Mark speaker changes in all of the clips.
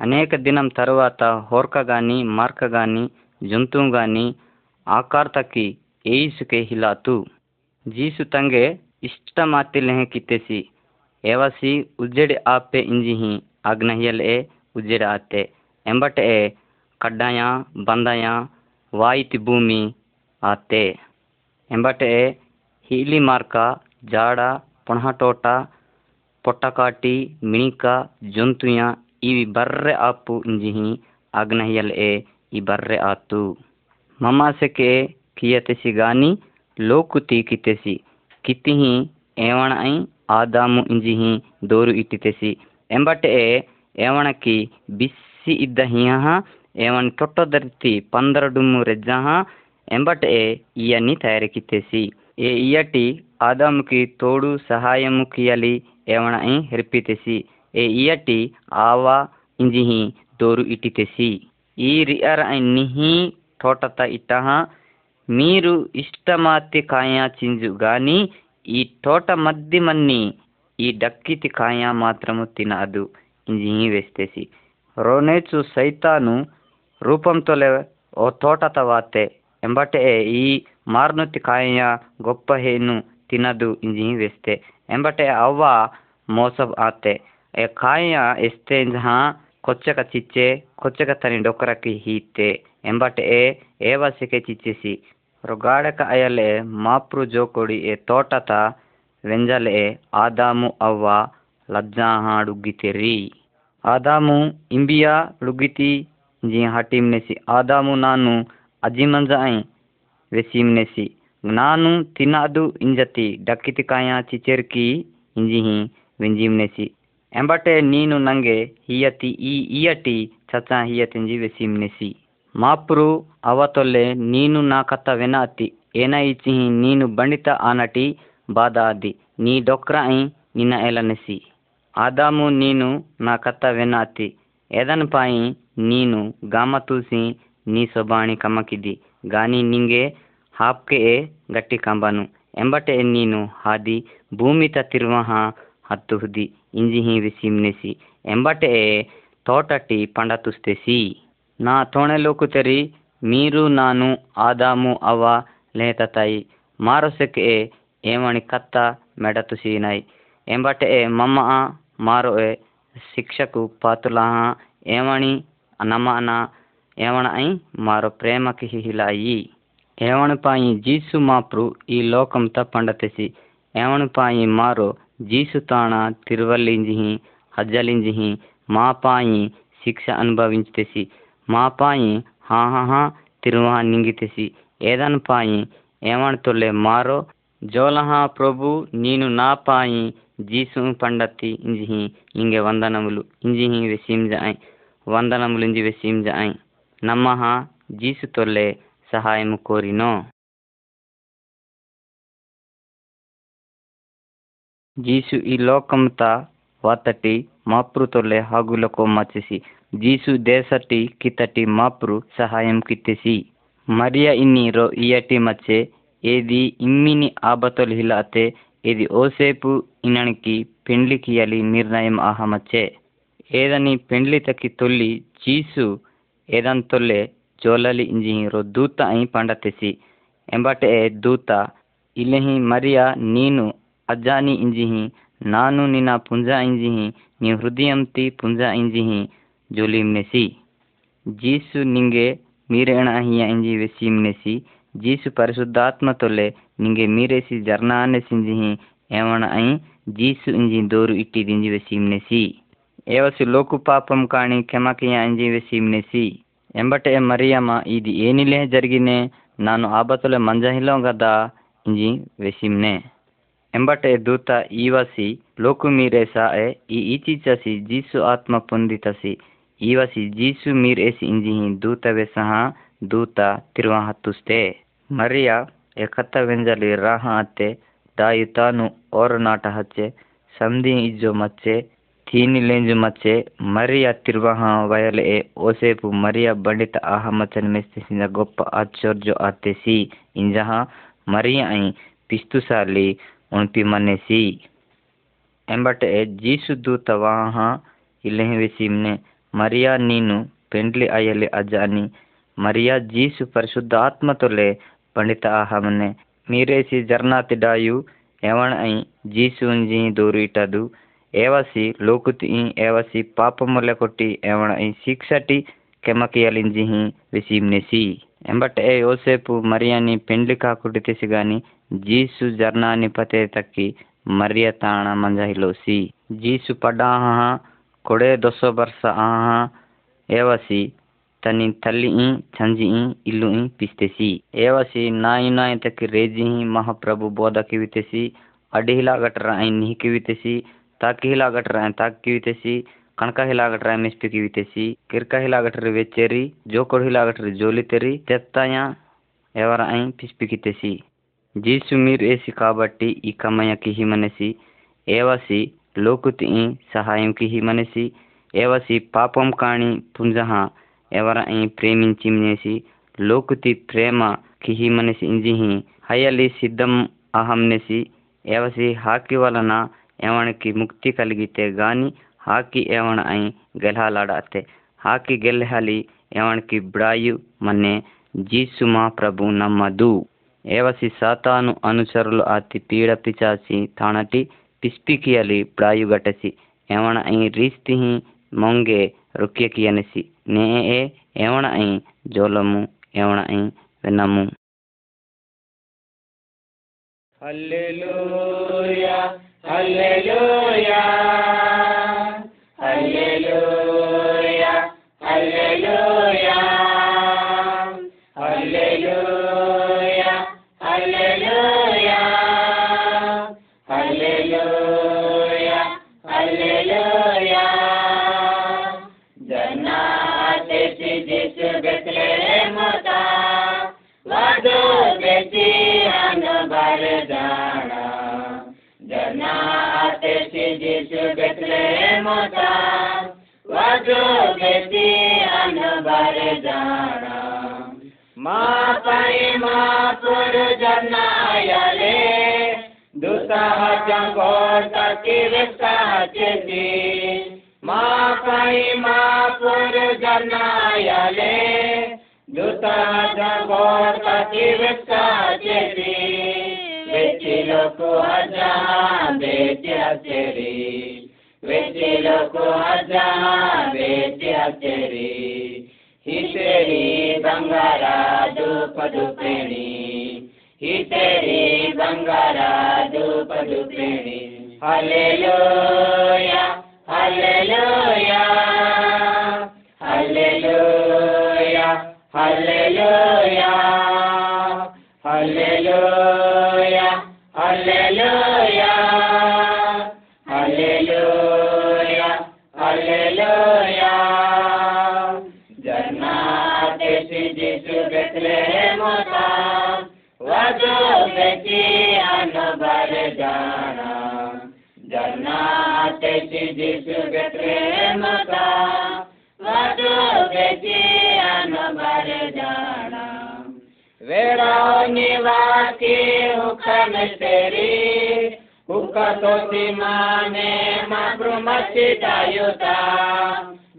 Speaker 1: అనేక దినం తరువాత హోర్క గాని మార్క గాని జంతువు గాని ಆಕಾರ್ತಕಿ ಏಯಿಸುಕೆ ಹಿಲಾತು ಜೀಸು ತಂಗೆ ಇಷ್ಟ ಮಾತಿಲ್ಲೆಹೆ ಕಿತ್ತೆಸಿ ಏವಸಿ ಉಜ್ಜೆಡೆ ಆಪೆ ಇಂಜಿಹಿ ಅಗ್ನಹಿಯಲ್ ಎ ಉಜ್ಜೆಡೆ ಆತೆ ಎಂಬಟೆ ಎ ಕಡ್ಡಾಯ ಬಂದಯ ವಾಯಿತಿ ಭೂಮಿ ಆತೆ ಎಂಬಟೆ ಎ ಹೀಲಿ ಮಾರ್ಕ ಜಾಡ ಪೊಣಹಟೋಟ ಪೊಟ್ಟಕಾಟಿ ಮಿಣಿಕ ಜಂತುಯ ಇವಿ ಬರ್ರೆ ಆಪು ಇಂಜಿಹಿ ಅಗ್ನಹಿಯಲ್ ಎ ಇ ಬರ್ರೆ ಆತು. ಮಮಾಸೆಕೆ ಕಿಯತೆಸಿ ಗಾನಿ ಲೋಕುತಿ ಕಿತೆಸಿ ಕಿತಿಹಿ ಏವಣ ಐ ಆದಾಮು ಇಂಜಿಹಿ ದೋರು ಇಟ್ಟಿತೆಸಿ. ಎಂಬಟೆ ಎ, ಏವಣಕಿ ಬಿಸಿ ಇದ್ದ ಹಿಯಹ ಏವನ್ ತೊಟ್ಟೊದರ್ತಿ ಪಂದರ ಡುಮ್ಮು ರೆಜ್ಜಹ. ಎಂಬಟೆ ಎ, ಇಯನ್ನಿ ತಯಾರಿಕಿತೆಸಿ. ಎ ಇಯಟಿ ಆದಾಮುಕಿ ತೋಡು ಸಹಾಯಮು ಕಿಯಲಿ ಏವಣ ಐ ಹೆರ್ಪಿತೆಸಿ. ಎ ಇಯಟಿ ಆವಾ ಇಂಜಿಹಿ ದೋರು ಇಟ್ಟಿತೆಸಿ ಈ ರಿಯರ ಐ ನಿಹಿ తోటత ఇట్టహ మీరు ఇష్టమాతి కాయ చింజు గాని ఈ తోట మధ్య మన్ని ఈ డక్కితి కాయ మాత్రము తినదు ఇంజి వేస్తేసి రోనేచు సైతాను రూపంతోలే ఓ తోటత వాతే ಎಂಬಟೆ ಈ ಮಾರ್ನುತಿ ಕಾಯ ಗೊಪ್ಪ ಹೇನು ತಿನ್ನದು ಇಂಜಿ ವೆಸ್ತೆ ಎಂಬಟೆ ಅವ್ವ ಮೋಸಬ್ ಆತೆ ಎ ಕಾಯ ಎಸ್ತೆ ಜಹಾ ಕೊಚ್ಚಕ ಚಿಚ್ಚೆ ಕೊಚ್ಚಕ ತನಿ ಡೊಕರಕ್ಕೆ ಹೀತೆ ಎಂಬಟೆ ಎ ಏವಸಿಕೆ ಚಿಚ್ಚಿಸಿ ರೊಗಾಡಕ ಅಯಲೆ ಮಾಪ್ರು ಜೋಕೊಡಿ ಎ ತೋಟತ ವೆಂಜಲೆ ಆದಾಮು ಅವ್ವ ಲಜ್ಜಾಹ ಡುಗ್ಗಿತಿರಿ ಆದಾಮು ಇಂಬಿಯಾ ಡುಗ್ಗಿತಿ ಜಿ ಹಟಿಮ್ನೆಸಿ ಆದಾಮು ನಾನು ಅಜಿಮಂಜ ಐ ವೆಸಿಮ್ನೆಸಿ ನಾನು ತಿನ್ನದು ಇಂಜತಿ ಡಕ್ಕಿತಿ ಕಾಯ ಚಿಚೆರ್ಕಿ ಇಂಜಿಹಿ ವೆಂಜಿಮ್ನೆಸಿ ಎಂಬಟೆ ನೀನು ನಂಗೆ ಹಿಯತಿ, ಈ ಇಯಟಿ ಚಚಾ ಹಿಯತಿಂಜಿ ವೆಸಿಮ್ನೆಸಿ ಮಾಪ್ರು ಅವತೊಲ್ಲೆ ನೀನು ನಾ ಕತ್ತ ವೆನಾತಿ ಏನ ಇಚಿಹಿ ನೀನು ಬಂಡಿತ ಆನಟಿ ಬಾದಾದಿ. ನೀ ಡೊಕ್ರ ಐ ನಿನ್ನ ಎಲನೆಸಿ ಆದಾಮು ನೀನು ನಾ ಕತ್ತ ವೆನಾತಿ ಎದನ್ ಪಾಯಿ ನೀನು ಗಾಮ ತೂಸಿ ನೀ ಸೊಬಾಣಿ ಕಮಕಿದಿ. ಗಾನಿ ನಿಂಗೆ ಹಾಪ್ಕೆ ಎ ಗಟ್ಟಿ ಕಂಬನು. ಎಂಬಟೆ ನೀನು ಹಾದಿ. ಭೂಮಿತ ತಿರುವಹ ಹತ್ತು ಹುದಿ. inzi hiwi simnesi ಎಂಬಟ್ ಎ ತೋಟಟಿ ಪಂಡತುಸ್ತೆಸಿ ನಾ ತೋಣೆಲೋಕುಚರಿ ಮೀರು ನಾನು, ಆದಾಮು ಅವ ಲೇತತಾಯಿ ಮಾರೊಸೆಕ್ ಎ ಏಮಣಿ ಕತ್ತ ಮೆಡತುಸೀನಾಯಿ ಎಂಬಟ್ ಎ ಮಮ್ಮ ಆ ಮಾರೋ ಎ ಶಿಕ್ಷಕು ಪಾತುಲಾಹ, ಏಮಣಿ ನಮನ ಏವಣ ಐ, ಮಾರೋ ಪ್ರೇಮಕ್ಕೆ ಹಿಹಿಲಾಯಿ ಏವಣ ಪಾಯಿ ಜೀಸು ಮಾಪ್ರು, ಈ ಲೋಕಂ ತ ಪಂಡತೆಸಿ ಏವಣ ಪಾಯಿ ಮಾರೋ జీసుతాణ తిరువల్లింజిహి హజ్జలింజిహి మాపాయి శిక్ష ಅನುಭವಿಂಚತೆಸಿ మాపాయి ಹಾ తిరువా ಹಾ ఏదనుపాయి ನಿಂಗಿತೆಸಿ మారో జోలహా ప్రభు నేను నా పాయి జీసు పండత్తి ఇంజిహి ఇంగే వందనములు ఇంజిహి వెసింజాయ్ వందనములు ఇంజి వెసింజాయ్. నమ్మహా జీసు తొల్లే సహాయము కోరినో. ಜೀಸು ಈ ಲೋಕಂತ ವಾತಟಿ ಮಾಪ್ರು ತೊಲ್ಲೆ ಹಾಗುಲಕೋ ಮಚಿಸಿ ಜೀಸು ದೇಸಟಿ ಕಿತಟಿ ಮಾಪ್ರು ಸಹಾಯಂ ಕಿತ್ತೆಸಿ మరియ ఇన్ని రో ఇయటి మచ్చే ఏది ఇమ్మిని ఆబతొల్ హిలాతే ఏది ఓసేపు ఇననికి పెండ్లికియలి నిర్ణయం ఆహమచ్చే ఏదని పెండ్లితకి తొల్లి చీసు ఏదన్ తొల్లె ಜೋಲಲಿ ಇಂಜಿಹಿರೋ ದೂತ ಐ ಪಂಡತೆಸಿ ಎಂಬಟೆ ದೂತ ಇಲೆಹಿ ಮರಿಯ ನೀನು अज्जानि इंजिहि नानु निना पुंजा इंजिहि नि हृदयमति पुंजा इंजिहि जोलिम्नेसी जीसु निंगे ಮೀರೇಣ ಅಹಿಯ ಇಂಜಿ ವೆಸಿಮ್ನೆಸಿ ಜೀಸು ಪರಿಶುದ್ಧಾತ್ಮ ತೊಲೆ ನಿಂಗೆ ಮೀರೆಸಿ ಜರ್ನಾನೆ ಸಿಂಜಿಹಿ ಏವಣ ಐ ಜೀಸು ಇಂಜಿ ದೋರು ಇಟ್ಟಿದಿಂಜಿ ವೆಸಿಮ್ನೆಸಿ ಏವಸು ಲೋಕು ಪಾಪಂ ಕಾಣಿ ಕೆಮಕಿಯ ಇಂಜಿ ವೆಸಿಮ್ನೆಸಿ ಎಂಬಟೆ ಮರಿಯಮ ಇದು ಏನಿಲೆ ಜರುಗಿನೆ ನಾನು ಆಬತೊಲೆ ಮಂಜಹಿಲೋಗದ ಇಂಜಿ ವೆಸಿಮ್ನೆ ಎಂಬಟೆ ದೂತ ಈವಸಿ ಲೋಕು ಮೀರೇಸ ಎ ಈ ಈಚೀಚಸಿ ಜೀಸು ಆತ್ಮ ಪೊಂದಿತಸಿ ಈವಸಿ ಜೀಸು ಮೀರೇಸಿ ಇಂಜಿಹಿ ದೂತವೆ ಸಹ ದೂತ ತಿರುವ ಹತ್ತುಸ್ತೆ ಮರಿಯ ಎಕತ್ತ ವೆಂಜಲಿ ರಾಹ ಅತ್ತೆ ದಾಯಿ ತಾನು ಓರ ನಾಟ ಹಚ್ಚೆ ಸಂಧಿ ಇಜ್ಜೋ ಮಚ್ಚೆ ತೀನಿ ಲೆಂಜು ಮಚ್ಚೆ ಮರಿಯ ತಿರುವಹ ವಯಲೆ ಎ ಓಸೇಪು ಮರಿಯ ಬಂಡಿತ ಆಹ ಮಚ್ಚನ ಮೆಸ್ತಿಸಿದ ಗೊಪ್ಪ ಆಶ್ಚರ್ಯ ಆತೆಸಿ ಇಂಜಹ ಮರಿಯ ಐ ಪಿಸ್ತುಸಾಲಿ ಉಣ್ಪಿಮನೆಸಿ. ಎಂಬಟ್ ಜೀಸುದೂತವಾಹ ಇಲ್ಲೆಹೆವೆಸೀಮ್ನೆ ಮರಿಯ ನೀನು ಪೆಂಡ್ಲಿ ಅಯ್ಯಲೆ ಅಜಾನಿ ಮರಿಯ ಜೀಸು ಪರಿಶುದ್ಧಾತ್ಮ ತೊಲೆ ಪಂಡಿತ ಆಹಮನೆ, ಮೀರೇಸಿ ಜರ್ನಾತಿಡಾಯು ಎವಣ ಐ ಜೀಸುಂಜಿ ದೂರಿಟದು ಏವಸಿ ಲೋಕುತಿ ಏವಸಿ ಪಾಪ ಮೊಲೆ ಕೊಟ್ಟಿ ಎವಣ ಐ ಶಿಕ್ಷಟಿ ಕೆಮಕಿಯಲಿಂಜಿ ವಿಸೀಮ್ನೆಸಿ. ಎಂಬಟ್ ಏ ಯೋಸೇಪು ಮರಿಯಾನಿ ಪೆಂಡ್ಲಿ ಕಾಕುಟಿತಿಸಿ ಗಾನಿ Jesu jarnani pate taki Maria tana manjahilosi. Jesu padaha kore doso barsa aha evasi ತನಿ ತಲ್ಲಿ ಇ ಛಂಜಿ ಇ ಇಲ್ಲು ಇ ಪಿಸ್ತೆಸಿ ಏವಸಿ ನಾಯಿ ನಾಯಿ ತಕ್ಕಿ ರೇಜಿ ಹಿ ಮಹಾಪ್ರಭು ಬೋಧ ಕಿವಿತೆಸಿ ಅಡಿ ಹಿಲಾಗಟ್ರ ಐ ನಿಹಿ ಕಿವಿತೆಸಿ ತಾಕಿ ಹಿಲಾಗಟ್ರ ಐ ತಾಕ್ ಕಿವಿತೆಸಿ ಕಣಕ ಹಿಲಾಗಟ್ರ ಐ ಮಿಸ್ಪಿ ಕಿವಿತೆಸಿ ಕಿರ್ಕ ಹಿಲಾಗಟ್ರಿ ವೆಚ್ಚೇರಿ ಜೋಕೊಡ್ ಹಿಲಾಗಟ್ರಿ ಜೋಲಿತೆರಿ ತೆತ್ತಾಯ ಎವರ ಐ ಪಿಸ್ಪಿ ಕಿತೆಸಿ జీసుమీర్ ఏసి కాబట్టి ఈ ఇకమయకి హిమనసి ఏవసి లోకుతి సహాయం సహాయంకి హిమనసి ఏవసి పాపం కాని పుంజహ ఎవర ప్రేమించినేసి లోకుతి ప్రేమ కిహిమనసి ఇంజిహి హయలి సిద్ధం అహంనేసి ఏవసి హాకి వలన ఎవనికి ముక్తి కలిగితే గాని హాకి ఏవణ అయి గెలహలాడతే హాకి ಗೆಲ್ಲಹಲಿ ಎವಣಕಿ బ్రాయు మన్నే జీసుమా ప్రభు నమ్మదు. ಏವಸಿ ಸಾತಾನು ಅನುಚರುಲು ಆತಿ ಪೀಡ ಪಿಚಾಸಿ ತಾಣಟಿ ಪಿಸ್ಪಿಕಿಯಲಿ ಪ್ರಾಯುಗಟಸಿ ಎವಣ ಐ ರೀಸ್ತಿಹಿ ಮೊಂಗೆ ರುಕ್ಯ ಕಿಯನೆಸಿ ನೇ ಎ ಎವಣ ಐ ಜೋಲಮು ಎವಣ ಐ
Speaker 2: ವೆನಮು Hallelujah, hallelujah, hallelujah. ಮಾಪುರು ಜನಾಯಲೆ ದುಸಹಜ ಗೋಟಕಿ ಸಹಜಿ ಮಾಪೈ ಮಾಪುರು ಜನಾಯಲೆ ದುಸಹಜ ಗೋಟಕಿ ಸಹಜಿ Vetilo ko aja betya teri. Vetilo ko aja betya teri. Hiteri bangara dupadupeni. Hiteri bangara dupadupeni. Hallelujah, hallelujah. नाम वधु बेटी अनुबर जाना जन्नत जिसु तेरी। हुकतोति माने माब्रुमति दायुता।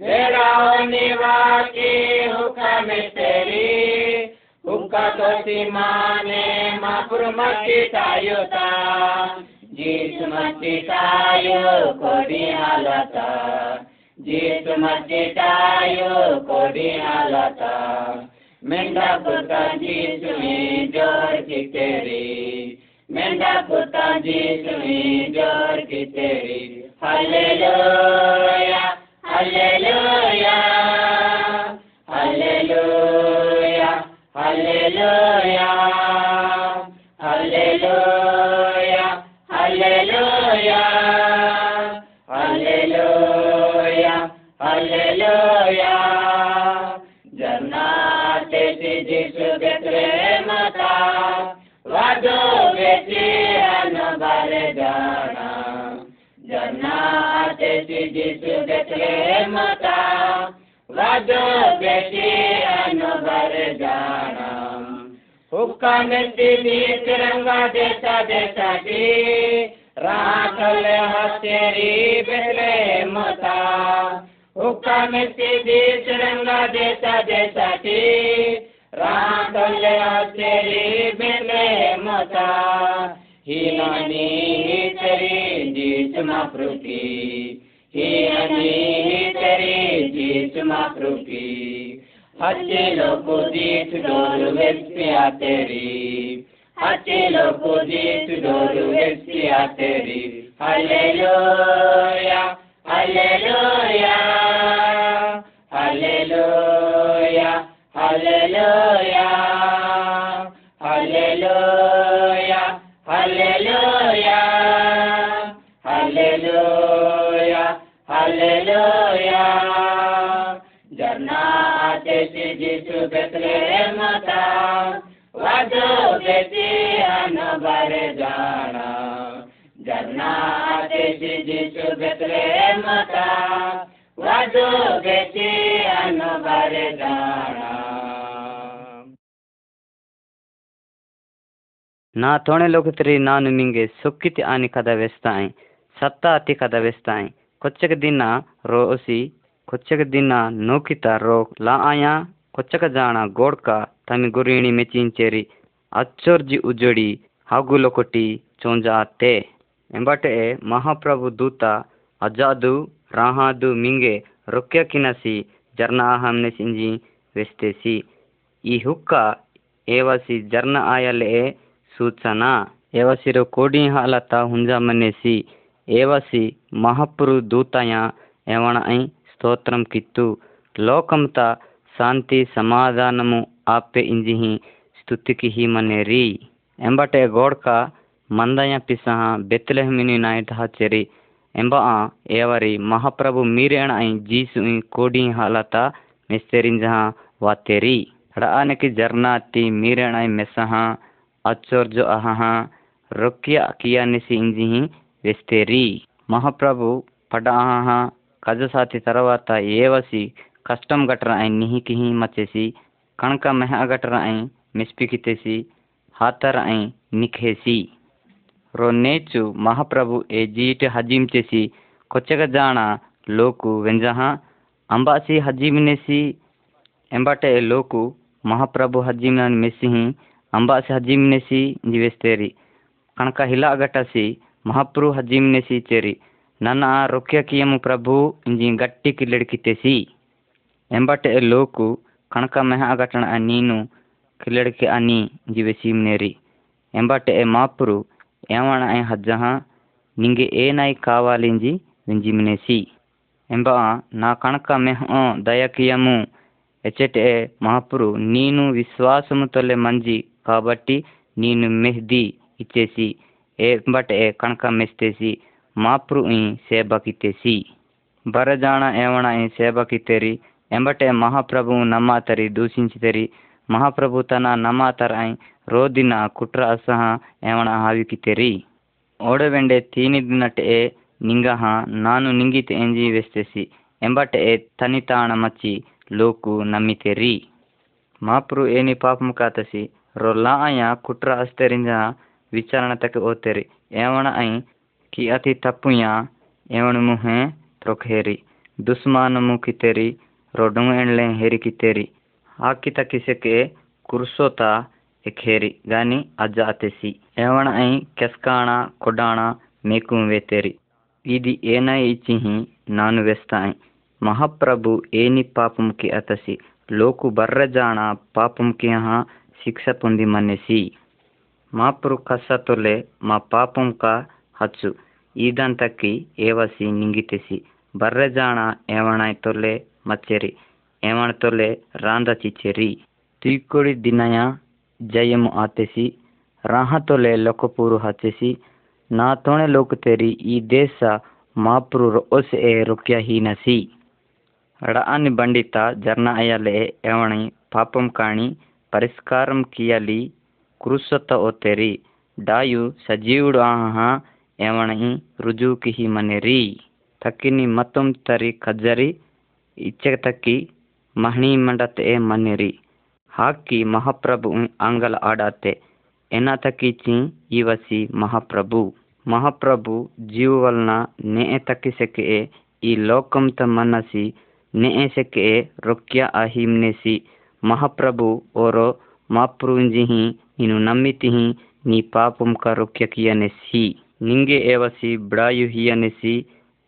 Speaker 2: वेड़ाओ निवासी तेरी। कतोतिमाने मापुरमचितायुता जीसुमचितायो कोडिहालत जीसुमचितायो कोडिहालत मेंढा पुता जीसुमी जोर की तेरी मेंढा पुता जीसुमी जोर की तेरी हालेलुया हालेलुया वीर तिरंगा देता देता जी राखल हसेरी बेले मता। हुक्म सीधी तिरंगा देता देता जी राखल हसेरी बेले मता। हिलानी तेरी जीचमा प्रुकी हिलानी तेरी जीत प्रुकी हच्चे लोको दीठ डोल वेप्या तेरी। Atilo puji tudoru esi ateri. Hallelujah, hallelujah, hallelujah, hallelujah, hallelujah, hallelujah, hallelujah, hallelujah. Jarna atesi jisu Bethlehem atau बेतले माता वादो बेटी अनबर जाना झरना आते से जिसु बेतले माता वादो बेटी अनबर जाना
Speaker 1: ನಾ ತೊಣೆಲೋಕುತ್ರಿ ನಾನು ಮಿಂಗೆ ಸೊಕ್ಕಿತಿ ಆನಿ ಕದ ವೆಸ್ತಾಯ್ ಸತ್ತ ಅತಿ ಕದ ವೆಸ್ತಾಯ್ ಕೊಚ್ಚಕ ದಿನ ರೋ ಒಸಿ ಕೊಚ್ಚಕ ದಿನ ನೋಕಿತ ರೋ ಲಾ ಆಯಾ ಕೊಚ್ಚಕ ಜಾಣ ಗೋಡ್ಕ ತಮಿ ಗುರಿಣಿ ಮೆಚಿಂಚೇರಿ ಅಚ್ಚೊರ್ಜಿ ಉಜ್ಜೊಡಿ ಹಾಗುಲೊಕೊಟಿ ಚೊಂಜಾತೆ ಎಂಬಟೆ ಮಹಾಪ್ರಭು ದೂತ ಅಜಾದು ರಾಹಾದು ಮಿಂಗೆ ರೊಕ್ಯಕಿನಸಿ ಜರ್ನ ಆಹಮ್ನೆ ಸಿಂಜಿ ವೆಸ್ತೆಸಿ. ಈ ಹುಕ್ಕ ಏವಸಿ ಜರ್ನ ಆಯಲೆ ಸೂಚನಾ. ಏವಸಿರೋ ಕೋಡಿ ಹಾಲತ ಹುಂಜ ಮನೆಸಿ ಏವಸಿ ಮಹಾಪ್ರು ದೂತಯ ಎವಣ ಐ ಸ್ತೋತ್ರಂ ಕಿತ್ತು. ಲೋಕಂತ ಶಾಂತಿ ಸಮಾಧಾನಮು ಆಪೆ ಇಂಜಿಹಿ. స్తుతికి మనేరి ಎಂಬಟೆ ಗೋಡ್ಕ ಮಂದಯ ಪಿಸಹ ಬೆತ್ತಲೆಹಮಿನಿ ನಾಯ್ಟ ಹಚ್ಚೆರಿ ಎಂಬ ಆ ಏವರಿ ಮಹಾಪ್ರಭು ಮೀರೇಣ ಐ ಜೀಸು ಇ ಕೋಡಿ ಹಾಲತ ಮೆಸ್ತೆರಿಂಜಹ ವಾತೆರಿ ಹಡಾನಕಿ ಜರ್ನಾತಿ ಮೀರೇಣ ಐ ಮೆಸಹ ಅಚ್ಚೋರ್ಜು ಅಹಹ ರೊಕ್ಕಿಯ ಕಿಯಾನಿಸಿ ఇంజిహి వెస్తేరి మహాప్రభు పడాహ కజసాతి తర్వాత ఏవసి కష్టం గట్ర ఐ నిహికిహి మచ్చేసి కణక మెహ గట్ర ఐ ನಿಷ್ಪಿಕಿತೆಸಿ ಹಾತರ ಐ ನಿಖೇಸಿ ರೋ ನೇಚು ಮಹಾಪ್ರಭು ಎ ಜೀಟ್ ಹಜಿಮ್ಚೆಸಿ ಕೊಚ್ಚಗ ಜಾಣ ಲೋಕು ವೆಂಜಹ ಅಂಬಾಸಿ ಹಜಿಮ್ನೆಸಿ ಎಂಬಾಟೆ ಎ ಲೋಕು ಮಹಾಪ್ರಭು ಹಜಿಮ್ನ ಮೆಸ್ಸಿಹಿ ಅಂಬಾಸಿ ಹಜಿಮ್ನೆಸಿ ಜಿವೆಸ್ತೇರಿ ಕಣಕ ಹಿಲ ಅಗಟಸಿ ಮಹಾಪ್ರು ಹಜಿಮ್ನೆಸಿ ಚೇರಿ ನನ್ನ ರೊಕ್ಯ ಕಿಯಮು ಪ್ರಭು ಇಂಜಿ ಗಟ್ಟಿ ಕಿಲ್ಲಡ್ಕಿತೆಸಿ ಎಂಬಾಟೆ ಎ ಲೋಕು ಕಣಕ ಮೆಹ ಅಗಟಣ ನೀನು కిలడికి అని జీవి సీమ్ నేరి ఎంబట్టే ఏ మాపురు ఏమన హజ్జహా నింగి ఏ నాయి కావాలింజి వింజిమినేసి ఎంబ నా కనక మెహ దయకియము ఎచ్చటే మాపురు నేను విశ్వాసము తొలే మంజి కాబట్టి నేను మెహ్ది ఇచ్చేసి ఏ బట్ ఏ కనక మెస్తేసి మాపురు ఈ సేబకితేసి బరజాన ఏమన ఈ సేబకి తెరి ఎంబటే మహాప్రభువు నమ్మా తరి దూషించి తెరి ಮಹಾಪ್ರಭು ತನ ನಮ ಐ ರೋದಿನ ಕುಟ್ರ ಅಸಹ ಏವಣ ಹಾವಿಕಿತ್ತೇರಿ ಓಡವೆಂಡೆ ತೀನಿ ದಿನಟೆ ನಿಂಗಹ, ನಾನು ನಿಂಗಿತ ಎಂಜಿ ವೆಸ್ತೇಸಿ ಎಂಬಟೇ ತನಿತಾಣ ಮಚ್ಚಿ ಲೋಕು ನಮ್ಮಿತೆರಿ. ಮಾಪ್ರು ಏನಿ ಪಾಪ ಕಾತಸಿ ರೊಲ್ಲಾ ಆಯ ಕುಟ್ರ ಅಸ್ತೆರಿಂಜ ವಿಚಾರಣ ತಕ ಓತೆರಿ ಏವಣ ಐ ಕಿ ಅತಿ ತಪ್ಪುಯ ಏವಣ ಮುಹೆ ತ್ರೊಖೇರಿ ದುಸ್ಮಾನ ಮುಖಿತೆರಿ ರೊಡಂಗ ಎಣ್ಲೆ ಹೇರಿ ಕಿತೆರಿ हाकी तकी सिके कुरिसो था हिखेरी गानी ಅಜಾತಿಸಿ. ಎವಣ ಐ ಕೆಸ್ಕಾಣ ಕೊಡಾಣ ಮೇಕು ವೇತೇರಿ ಈದಿ ಏನ ಇಚಿಹಿ ನಾನು ವೆಸ್ತಾಯಿ ಮಹಾಪ್ರಭು ಏನಿ ಪಾಪುಮುಖಿ ಅತಸಿ. ಲೋಕು ಬರ್ರ ಜಾಣ ಪಾಪುಮುಖಿ ಹಾ ಶಿಕ್ಷ ಪುಂದಿ ಮನೆಸಿ ಮಾಪುರು ಕಸ ತೊಲೆ ಮಾ ಪಾಪುಂಕ ಹಚ್ಚು. ಈದಂತಕ್ಕಿ ಏವಸಿ ನಿಂಗಿತೆಸಿ. ಬರ್ರ ಜಾಣ ಏವಣಾಯ್ ತೊಲೆ ಮಚ್ಚೆರಿ. ಏಮಾಡ್ತೊಲೆ ರಾಂದಚಿಚೆರಿ ತುಯ್ಕೊಡಿ ದಿನಯ ಜಯಮು ಆತೆಸಿ ರಾಹತೊಲೆ ಲೊಕಪೂರು ಹಚ್ಚೆಸಿ, ನಾ ತೊಣೆ ಲೋಕತೆರಿ ಈ ದೇಶ ಮಾಪ್ರು ರೊಸ್ ಎ ರೊಕ್ಯ ಹೀನಸಿ. ರಡಾನಿ ಬಂಡಿತ ಜರ್ನ ಅಯಲೆ ಏವಣಿ ಪಾಪಂ ಕಾಣಿ, ಪರಿಷ್ಕಾರಂ ಕಿಯಲಿ ಕುರುಸತ ಓತೆರಿ ಡಾಯು ಸಜೀವುಡು ಆಹ ಎವಣಿ ರುಜುಕಿಹಿ ಮನೆರಿ. ತಕ್ಕಿನಿ ಮತ್ತೊಂ ತರಿ ಕಜ್ಜರಿ ಇಚ್ಚೆ ತಕ್ಕಿ மகனீமண்டத்தே மன்னிரி ಹಾಕಿ ಮಹಾಪ್ರಭು ಅಂಗಲ ಆಡಾತೆ. ಎನತಕಿಚಿ ಇವಸಿ ಮಹಾಪ್ರಭು. ಮಹಾಪ್ರಭು ಜೀವವಲ್ನ ನೇ ತಕ್ಕಿಸೆಕೆ ಈ ಲೋಕಂ ತ ಮನಸಿ ನೇ ಸೆಕೆ ರೊಕ್ಯ ಅಹಿಮ್ನೆಸಿ. ಮಹಾಪ್ರಭು ಓರೋ ಮಾಪ್ರೂಂಜಿಹಿ, ನೀನು ನಮ್ಮಿತಿಹಿ, ನೀ ಪಾಪಂ ಕ ರೊಕ್ಯ ಕಿಯನೆಸಿ. ನಿಂಗೆ ಏವಸಿ ಬಿಡಾಯು ಹಿಯನೆಸಿ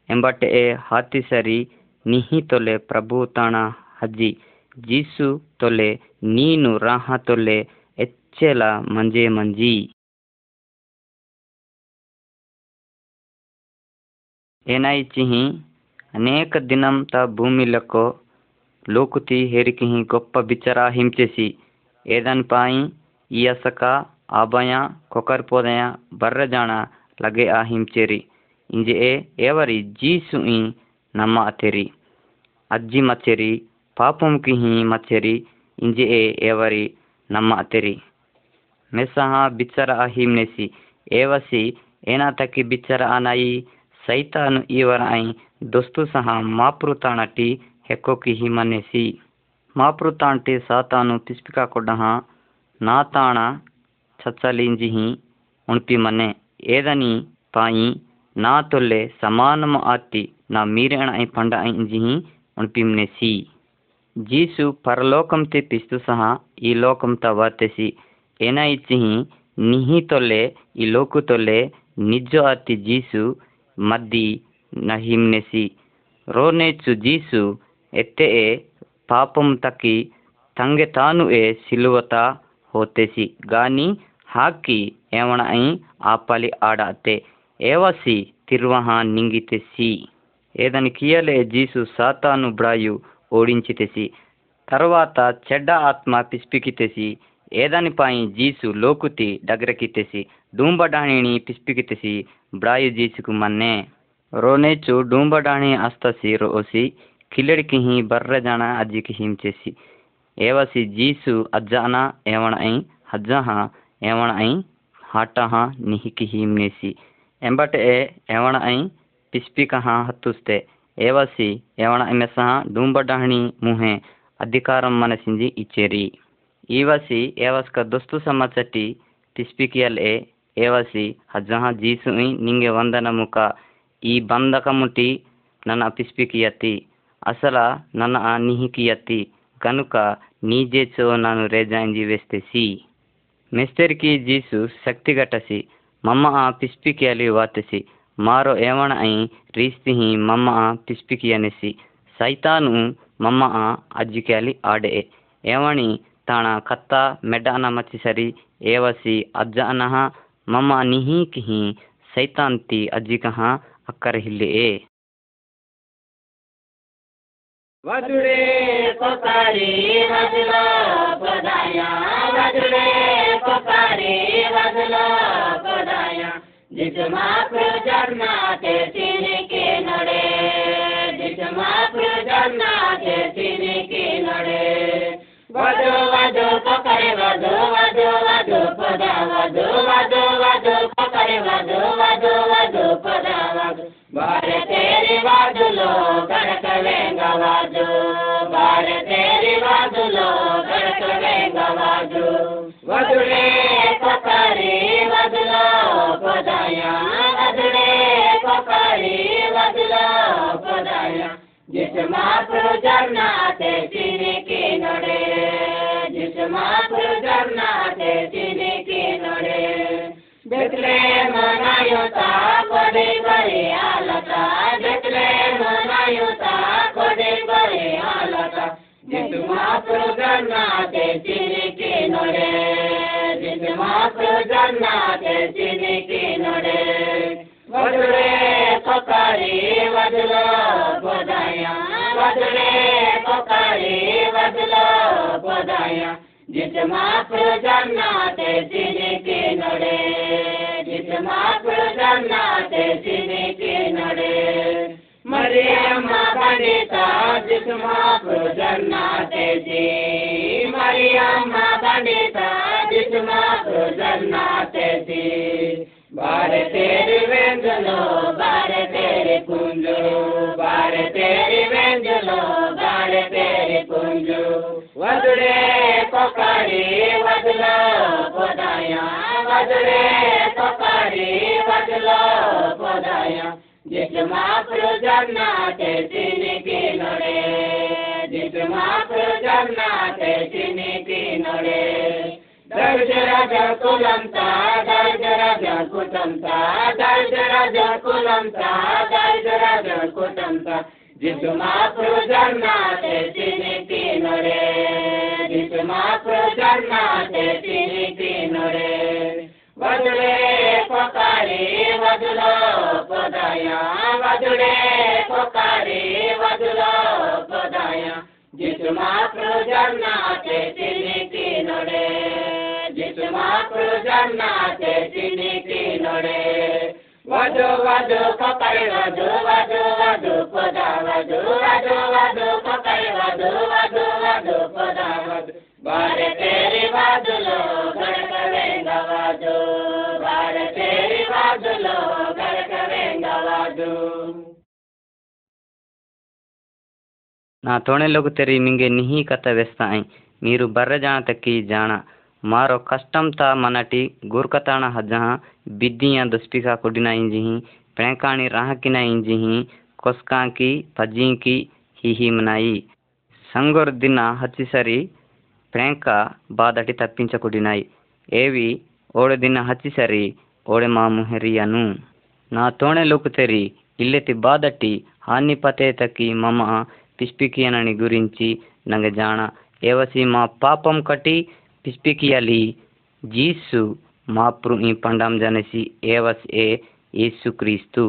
Speaker 1: ಎಂಬಟೆ ಹಾತಿ ಸರಿ ನಿಹಿ ತೊಲೆ ಪ್ರಭು ತಾಣ ಹಜ್ಜಿ ಜೀಸು ತೊಲೆ ನೀನು ರಾಹ ತೊಲೆ ಎಚ್ಚೆಲ ಮಂಜೆ ಮಂಜಿ ఏనాయిచిహి అనేక దినంత భూమిలకు లోకుతి హెరికిహి గొప్ప బిచ్చరా హించెసి ఏదన్ పాయి ఇయసక ఆబయ కొకర్పోదయ ಬರ್ರಜಾಣ ಲಗೆ ಆ ಹಿಂಚೆರಿ ಇಂಜೆ ಎ ಏವರಿ ಜೀಸು ಇ ನಮ್ಮ ಅತೆರಿ ಅಜ್ಜಿ ಮಚ್ಚೆರಿ ಪಾಪಂ ಕಿಹಿ ಮಚ್ಚೆರಿ ಇಂಜೆ ಎ ಏವರಿ ನಮ್ಮ ಅತೆರಿ ಮೆಸಹ ಬಿಚ್ಚರ ಆ ಹಿಮ್ನೆಸಿ ಏವಸಿ ಏನಾತಕಿ ಬಿಚ್ಚರ ಆನಾಯಿ ಸೈತಾನು ಇವರ ಐ ದೊಸ್ತು ಸಹ ಮಾಪೃತಾಣಟಿ ಹೆಕ್ಕೋಕಿ ಹಿಮನೆಸಿ ಮಾಪೃತಾಂಟಿ ಸಾತಾನು ಪಿಸ್ಪಿಕಾ ಕೊಡ್ಡಹ ನಾತಾಣ ಚಚ್ಚಲಿಂಜಿಹಿ ಉಣ್ಪಿ ಮನೆ ಏದನಿ ಪಾಯಿ నా తొల్లె సమానము ఆత్తి నా మీరేణ ఐ పండ ఐ ఇంజిహి ఉణ్పిమ్నెసి జీసు పరలోకంతి పిస్తు సహా ఈ లోకం తవాతెసి ఏనాయిచ్చిహి నిహి తొల్లే ఈ లోకు తొల్లే నిజ అతి జీసు మద్ది నహిమ్నెసి ರೋನೇಚು ಜೀಸು, ಎತ್ತೆ ಎ, ಪಾಪಂ ತಕ್ಕಿ, ತಂಗೆ ತಾನು ಎ, ಸಿಲುವತ ಹೋತೆಸಿ ಗಾನಿ, ಹಾಕಿ, ಏವಣ ಐ, ಆಪಲಿ ಆಡಾತೆ ಏವಸಿ ತಿರ್ವಹ ನಿಂಗಿತೆಸಿ ಏದನ್ ಕಿಯಲೆ ಜೀಸು ಸಾತಾನು ಬ್ರಾಯು ఓడించితెసి తర్వాత చెడ్డ ఆత్మ పిస్పికితెసి ఏదానిపాయి జీసు లోకుతి డగరకితెసి డూంబడాణిని పిస్పికితెసి బ్రాయు జీసుకు మన్నే రోనేచు డూంబడాణి అస్తసి రోసి కిల్లడికిహి బర్రజాణ అజ్జికి హించెసి ఏవసి జీసు అజ్జాన ఏవణ ఐ హజ్జహ ఏవణ ఐ ಹಾಟಹ ನಿಹಿಕಿ ಹಿಮ್ನೆಸಿ ಎಂಬಟ ಎ ಎವಣ ಐ ಪಿಸ್ಪಿಕಹ ಹತ್ತುಸ್ತೆ ಏವಸಿ ಎವಣ ಎಮೆಸಹ ಡೂಂಬಡಹಣಿ ಮುಹೆ ಅಧಿಕಾರಂ ಮನಸಿಂಜಿ ఇచ్చేరి ಈವಸಿ ಏವಸ್ಕ ದೊಸ್ತು ಸಮಚಟಿ ಪಿಸ್ಪಿಕಿಯಲ್ ఏ ಏವಸಿ హజహ ಜೀಸು నింగే ವಂದನ ಮುಖ ಈ ಬಂಧಕ ಮುಟಿ ನನ್ನ ಪಿಸ್ಪಿಕಿಯತಿ ಅಸಲ ನನ್ನ ನಿಹಿಕಿಯತಿ ಕನುಕ ನೀಜೇಚೋ ನಾನು ರೇಜಾಂಜಿ ವೆಸ್ತೆಸಿ ಕಿ ಜೀಸು ಶಕ್ತಿಗಟಸಿ ಮಮ್ಮ ಆ ಪಿಸ್ಪಿಕಿಯಲಿ ವಾತಿಸಿ ಮಾರೊ ಏವಣ ಐ ರೀಸ್ತಿ ಹಿ ಮಮ್ಮ ಆ ಪಿಸ್ಪಿಕಿ ಅನಿಸಿ ಸೈತಾನು ಮಮ್ಮ ಆ ಅಜ್ಜಿ ಕ್ಯಾಲಿ ಆಡೆ. ಏವಣಿ ತಾಣ ಕತ್ತ ಮೆಡ ಅನ ಮಚ್ಚಿ ಸರಿ, ಏವಸಿ ಅಜ್ಜ ಅನಹ ಮಮ್ಮ ನಿಹಿ ಕಿಹಿ ಸೈತಾಂತಿ ಅಜ್ಜಿ ಕಹ ಅಕ್ಕರ ಹಿಲ್ಲೆ
Speaker 2: ಏ. ವಜುಡೇ ಪಕಾರಿ ವಜಲಾ ಬದಾಯ ವಜುಡೇ ಪಕಾರಿ Dites-moi plus d'arma que tine qui nore. Dites-moi plus d'arma que tine qui nore. Vado vado pokare vado vado vado pada vado vado vado pokare vado vado vado pada vado. భారతేరి వాదులో కనక వేంగవాదు భారతేరి వాదులో కనక వేంగవాదు వదులే पदाया वजुड़े पकारी वजुलो पदाया जिस महाप्रभु जरना ते चीनी की नड़े जरना ते चीनी की नड़े देखले मनायो ता, कोडे करे आलता देखले मनायो जिस महाप्रभु जरना ते चीनी की नड़े जिस महाप्रभु जरना ते चीनी की नड़े वजुड़े पकारी वजलो पदाया वजुड़े पकारी वजलो पदाया जिस महाप्रभु जरना ते चीनी की नड़े जिस महाप्रभु जरना ते चीनी की नड़े मरियम पंडिता जिसमा प्रजन्ना तेज़ी मरियम पंडिता जिसमा प्रजन्ना तेज़ी बार तेरे व्यंजनो, बार तेरे कुंजो, बार तेरे व्यंजनो, बार तेरे कुंजो। वदड़े पकड़े वदलो पदाया। वदड़े पकड़े वदलो पदाया। Jitma prajagnate tine kinore, Jitma prajagnate tine kinore. Darjara jakulanta, darjara jakutanta, darjara jakulanta, darjara jakutanta. Jitma prajagnate tine kinore, Jitma prajagnate tine kinore. गोदाय वधुडे पोकारे, वधुलो गोदाय जितु मात्र जन्नाते तिनी की नोडे जितु मात्र जन्नाते तिनी की नोडे वधु वधु पोकारे वधु वधु वधु, पोदा, वधु वधु वधु पोकारे वधु वधु वधु, पोदा, वधु। बारे तेरे वधुलो गणकवेंगा वधु बारे तेरे वधुलो गणक तोणे लोग
Speaker 1: तेरी मिंगे नहीं कत वेस्ताई मीरू बर्र जाना तकी जाना मारो कस्टम ता मनाटी गुरकताना हजहा बिद्दियां दुस्पिका कुडिना इंजिही प्रेंकाणी राह किना इंजिही कोस्का की फजी की ही ही मनाई ಸಂಗೊರ್ ದಿನ ಹಚ್ಚಿ ಸರಿ ಪ್ರೇಂಕ ಬಾದಟಿ ತಪ್ಪಿಂಚ ಕುಡಿನಾಯಿ ಏವಿ ಓಡೆ ದಿನ ಹಚ್ಚಿ ಸರಿ ಓಡೆ ಮಾಮು ಹೆರಿಯನು నా తోణె లొక్కుతెరి ఇల్లెతి బాదట్టి హాని పతే తకి మమ పిస్పికియనని గురించి నంగ జాణ ఏవసి మా పాపం కటి పిస్పికియలి జీసు మాప్రు ఈ పండం జనసి ఏవస్ ఏ యేసు క్రీస్తు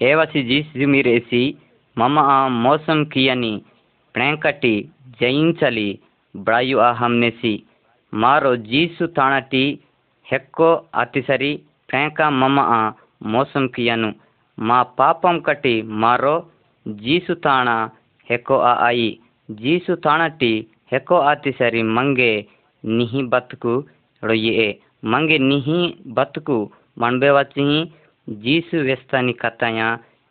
Speaker 1: ఏవసి జీసు మీరేసి మమ ఆ మోసం కియని ప్రేంకటి జయించలి బ్రాయు ఆ హమ్నెసి మారో జీసు తాణటి ಹೆಕ್ಕೋ ಅತಿಸರಿ ಪ್ರೇಂಕ ಮಮ ಆ ಮೋಸಂ ಕಿಯನು ಮಾ ಪಾಪಂ ಕಟಿ ಮಾರೋ ಜೀಸು ತಾಣ ಹೆಕ್ಕೋ ಆ ಆಯಿ ಜೀಸು ತಾಣಟಿ ಹೆಕ್ಕೋ ಆತಿಸರಿ ಮಂಗೆ ನಿಹಿ ಬತ್ಕು ರೊಯ್ಯೆ ಮಂಗೆ ನಿಹಿ ಬತ್ಕು ಮಣ್ಬೆ ವಚ್ಚಿಹಿ ಜೀಸು ವ್ಯಸ್ತನಿ ಕಥಯ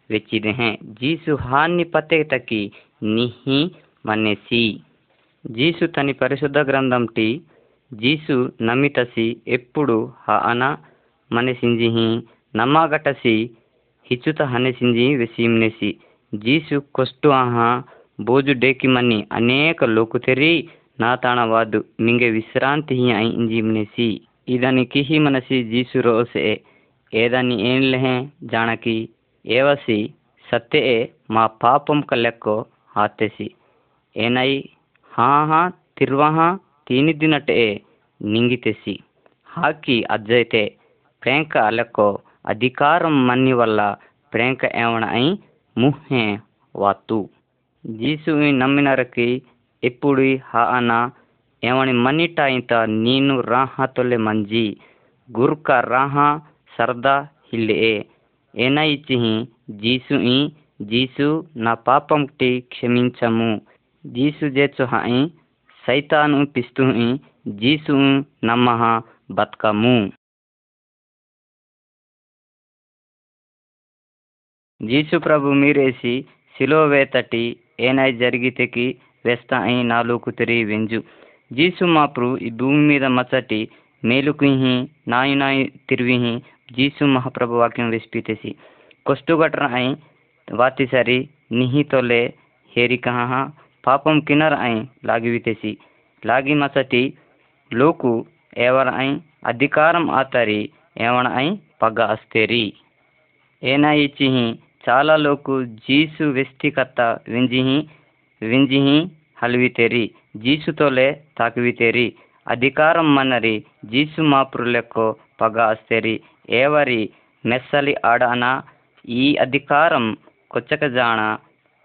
Speaker 1: వెచ్చిదే हैं జీసు హాన్ని పతే తకి ನಮ್ಮ 남아가타시 히추타 하네신지 웨시임네시 ಜೀಸು ಕೊಸ್ಟು ಆಹ, ಬೋಜು ಡೇಕಿ ಮನಿ ಅನೇಕ ಲೋಕು ತೆರಿ ನಾತಾಣವಾದು ನಿಂಗೆ ವಿಶ್ರಾಂತಿ ಹಿ ಐ ಇಂಜಿಮ್ನೆಸಿ ಇದಾನಿ ಕಿಹಿ ಮನಸಿ ಜೀಸು ರೋಸೆ, ಏದಾನಿ ಏನ್ ಏನ್ಲೆಹೆ ಜಾಣಕಿ ಏವಸಿ ಸತ್ಯೇ ಮಾ ಪಾಪಂ ಕಲ್ಲೆಕ್ಕೋ ಆತೆಸಿ ಏನೈ, ಹಾ ಹಾ ತಿರ್ವಹ ತೀನಿದ್ದಿನಟೆ ನಿಂಗಿತೆಸಿ ಹಾಕಿ ಅಜ್ಜೈತೆ, ಪ್ರೇಂಕ ಅಲೆಕ್ಕೋ अधिकार मन्य वला प्रेंक ऐवण ऐं मुहें वातू ಜೀಸುವಿ ನಮ್ಮಿನರಕಿ, ಇಪ್ಪುಡಿ ಹಾ ಅನ ಎವಣಿ ಮನಿಟಾಯಿತ ನೀನು ರಾಹ ತೊಲೆ ಮಂಜಿ, ಗುರ್ಕ ರಾಹ ಸರ್ದಾ ಹಿಲ್ಲೆ ಎ. ಏನೈ ಚಿಹಿ ಜೀಸು ಇ ಜೀಸು ನ ಪಾಪಂ ಟಿ ಕ್ಷಮಿಂಚಮು. ಜೀಸು ಜೇಚು ಹಾಯಿ ಸೈತಾನು ಪಿಸ್ತು ಇ ಜೀಸು ನಮ್ಮಹ ಬತ್ಕಮು యేసుప్రభు మీరేసి శిలోవేతటి ఏనాయ్ జరిగితేకి వెస్త అయి లూకుతరి వెంజు. జీసు మాప్రు ఈ భూమి మీద మచ్చటి మేలుకుహి నాయి నాయి తిరివిహి జీసు మహాప్రభు వాక్యం వెస్పితేసి కొస్తుగట్ర అయి వాతి సరి నిహి తొలే హేరి కహా పాపం కినర్ అయి లాగివితేసి. లాగి మచ్చటి లోకు ఏవర అయి అధికారం ఆతరి ఏమణ అయి పగ అస్తేరి. ఏనాయి చిహి చాలా లోకు జీసు వ్యక్తిగత వింజిహి వింజిహి హలివితేరి జీసుతోలే తాకువితేరి అధికారం మన్నరి జీసు మాప్రులెక్కో పగ అస్తేరి ఏవరి మెస్సలి ఆడాన ఈ అధికారం కొచ్చకజాణ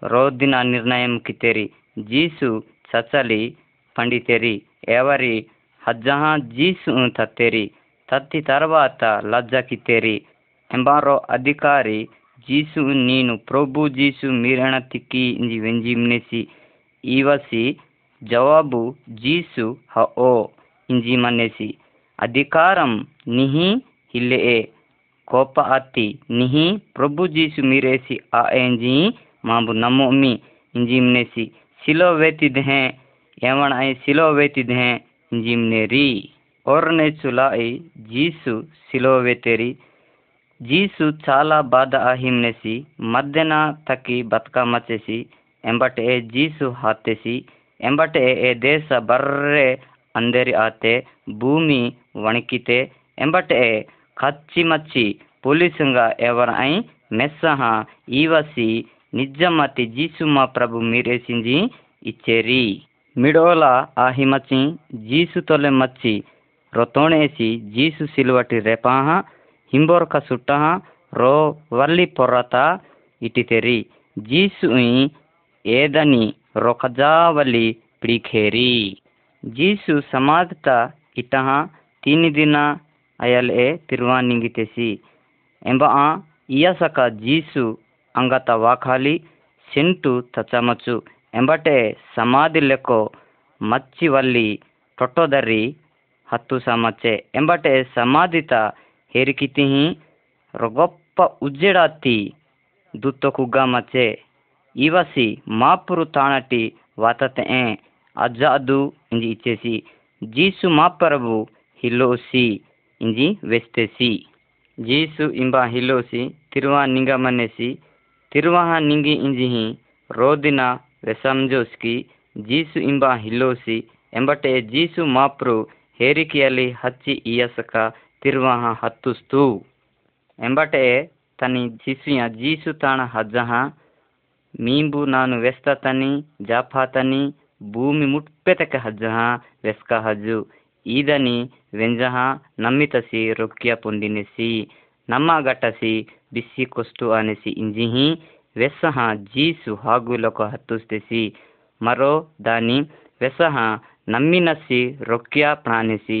Speaker 1: రోదిన నిర్ణయం కితేరి జీసు చచలి పండితేరి ఎవరి హజ్జహా జీసు తత్తేరి తత్తి తర్వాత లజ్జకితేరి ఎంబారో అధికారి जीसु नीन, प्रभु जीसु मीरण तिखी वेजी मनेसी इवासी जवाब जीसु हो इंजी मनेसी। अधिकारम निही हिले ए, कोप आती निही, प्रभु जीसु मीरेसी, आ मांबु नमो मी, इंजी मनेसी। सिलो वेती दहे यमण सिलो वेती दहे, इंजी मने री और ने चुलाई जीसु सिलो वेतेरी। జీసు చాలా బాధ అహిమ్నేసి మధ్యన తక్కి బతుకమ్మ చేసి ఎంబటే ఏ జీసు హాతేసి ఎంబటే ఏ దేశ బర్రే అందరి ఆతే భూమి వణికితే ఎంబటే కచ్చి మచ్చి పోలీసుగా ఎవరై మెస్సహ ఈవసి నిజమతి జీసుమ ప్రభు మీరేసింది ఇచ్చేరి. మిడోల ఆహిమచి జీసు తొలె మచ్చి రొతోణేసి జీసు సిల్వటి రేపాహా ಹಿಂಬೋರ್ಕ ಸುಟ್ಟಹ ರೋ ವಲ್ಲಿ ಪೊರತ ಇಟಿತೆರಿ ಜೀಸು ಏದನಿ ರೊಕಜಾವಲಿ ಪಿಡಿಖೇರಿ ಜೀಸು ಸಮಾಧತ ಇಟಹ ತೀನಿ ದಿನ ಅಯಲ್ ಎ ತಿರುವಾ ನಿಂಗಿತೆಸಿ ಎಂಬ ಆ ಇಯಸಕ ಜೀಸು ಅಂಗತ ವಾಖಾಲಿ ಸೆಂಟು ತಚಮಚು ಎಂಬಟೆ ಸಮಾಧಿ ಲೆಕ್ಕೋ ಮಚ್ಚಿ ವಲ್ಲಿ ಟೊಟ್ಟೊದರಿ ಹತ್ತು ಸಮಚೆ ಎಂಬಟೆ ಸಮಾಧಿತ ಹೇರಿಕಿತಿಹಿ ರೊಗೊಪ್ಪ ಉಜ್ಜೆಡಾತಿ ದುತ್ತ ಕುಗ್ಗ ಮಚೆ ಇವಸಿ ಮಾಪುರು ತಾಣಟಿ ವಾತತೆ ಏ? ಅಜ್ಜ ಅದು? ಇಂಜಿ ಇಚ್ಚೇಸಿ. ಜೀಸು ಮಾಪರಬು ಹಿಲ್ಲೋಸಿ. ಇಂಜಿ ವೆಸ್ತೆಸಿ. ಜೀಸು ಇಂಬ ಹಿಲ್ಲೋಸಿ, ತಿರುವಾ ನಿಂಗಮನೆಸಿ. ತಿರುವಾಹ ನಿಂಗಿ ಇಂಜಿಹಿ ರೋದಿನ ವೆಸಂಜೋಸ್ಕಿ ಜೀಸು ಇಂಬ ಹಿಲ್ಲೋಸಿ. ಎಂಬಟೆ ಜೀಸು ಮಾಪ್ರು ಹೇರಿಕೆಯಲ್ಲಿ ಹಚ್ಚಿ ಇಯಸಕ ತಿರುವಾಹ ಹತ್ತುಸ್ತು. ಎಂಬಟೆ, ತನಿ ಶಿಶುಯ ಜೀಸು ತಾಣ ಹಜ್ಜಹ. ಮೀಂಬು ನಾನು ವೆಸ್ತ ತನಿ, ಜಾಫಾ ತನಿ, ಭೂಮಿ ಮುಟ್ಪೆತಕ ಹಜ್ಜಹ ವೆಸ್ಕ ಹಜ್ಜು. ಈದನಿ ವೆಂಜಹ ನಮ್ಮಿತಸಿ ರೊಕ್ಕಿಯ ಪೊಂದಿನೆಸಿ ನಮ್ಮ ಗಟ್ಟಸಿ ಬಿಸಿ ಕೊಸ್ತು ಅನೆಸಿ ಇಂಜಿಹಿ. ವೆಸ್ಸಹ ಜೀಸು ಹಾಗುಲಕ ಹತ್ತುಸ್ತೆಸಿ. ಮರೋ ದಾನಿ ವೆಸಹ ನಮ್ಮಿನಸಿ ರೊಕ್ಕಿಯ ಪ್ರಾಣಿಸಿ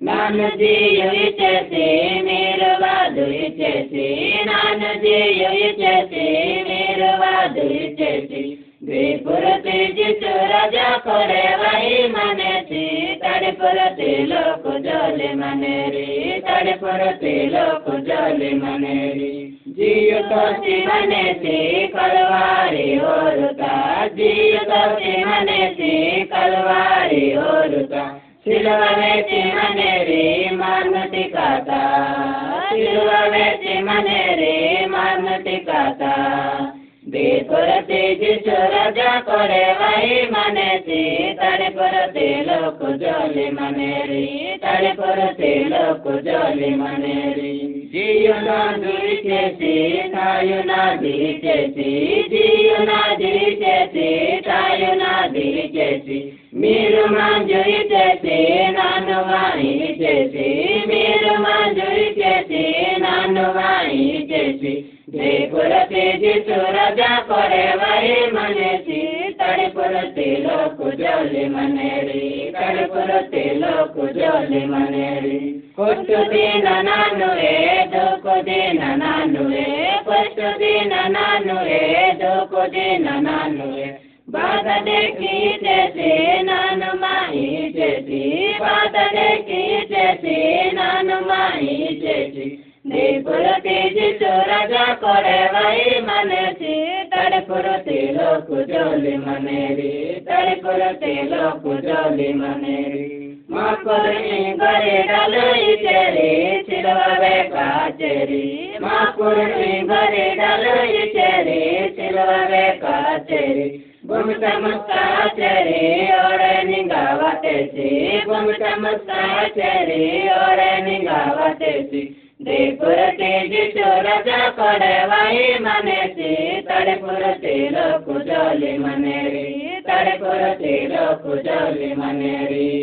Speaker 2: ज्ञानधेय विचसे मेरवादुचसे ज्ञानधेय विचसे मेरवादुचसे द्विपुरते जितु राजा करे वही मने से तड़पुरते लोक जले मने रे तड़पुरते लोक जले मने रे जियो तोते मने से कलवारे और का जियो तोते मने से कलवारे और ಸಿಲುವವೆತ್ತಿ ಮನೆರೆ ಮಾರ್ನತಿ ಕಾತ ಸಿಲುವವೆತ್ತಿ ಮನೆರೆ ಮಾರ್ನತಿ ಕಾತ ಬೇಪುರತೆ ಜಿಸುರಜ ಕೊರೆ ವೈ ಮನೆತಿ ತಡೆಪುರತೆ ಲೋಕು ಜೋಲಿ ಮನೆರಿ ತಡೆಪುರತೆ ಲೋಕು ಜೋಲಿ ಮನೆರಿ Dio na dice si, tayo na dice si, Dio na dice si, tayo na dice si. Miru manjo dice si, nano va dice si, miru manjo dice si, nano va dice si. Dekura te jisura ja kore vai manesi. ಕಡಿಪುರತಿಲೋಕು ಜೋಲಿ ಮನೆರಿ ಕಡಿಪುರತಿಲೋಕು ಜೋಲಿ ಮನೆರಿ ಕೊಟ್ಟು ದಿನ ನಾನುವೆ ದೋಕು ದಿನ ನಾನುವೆ ಕೊಟ್ಟು ದಿನ ನಾನುವೆ ದೋಕು ದಿನ ನಾನುವೆ ಬಾದಡೆ ಕೀಟಸಿ ನಾನು ಮಾಹಿತಿ ಬಾದಡೆ ಕೀಟಸಿ ನಾನು ಮಾಹಿತಿ ନିପୁରତି ରାଜା କରେ ଭାଇ ମାନେ ତଡ଼ପୁରତି ଲୋକ ଜଲି ମାନେ ରେ ତଡ଼ପୁରତି ଲୋକ वही मनेसी तड़े पुरते लोक जोली मनेरी तड़े पुरते लोक जोली मनेरी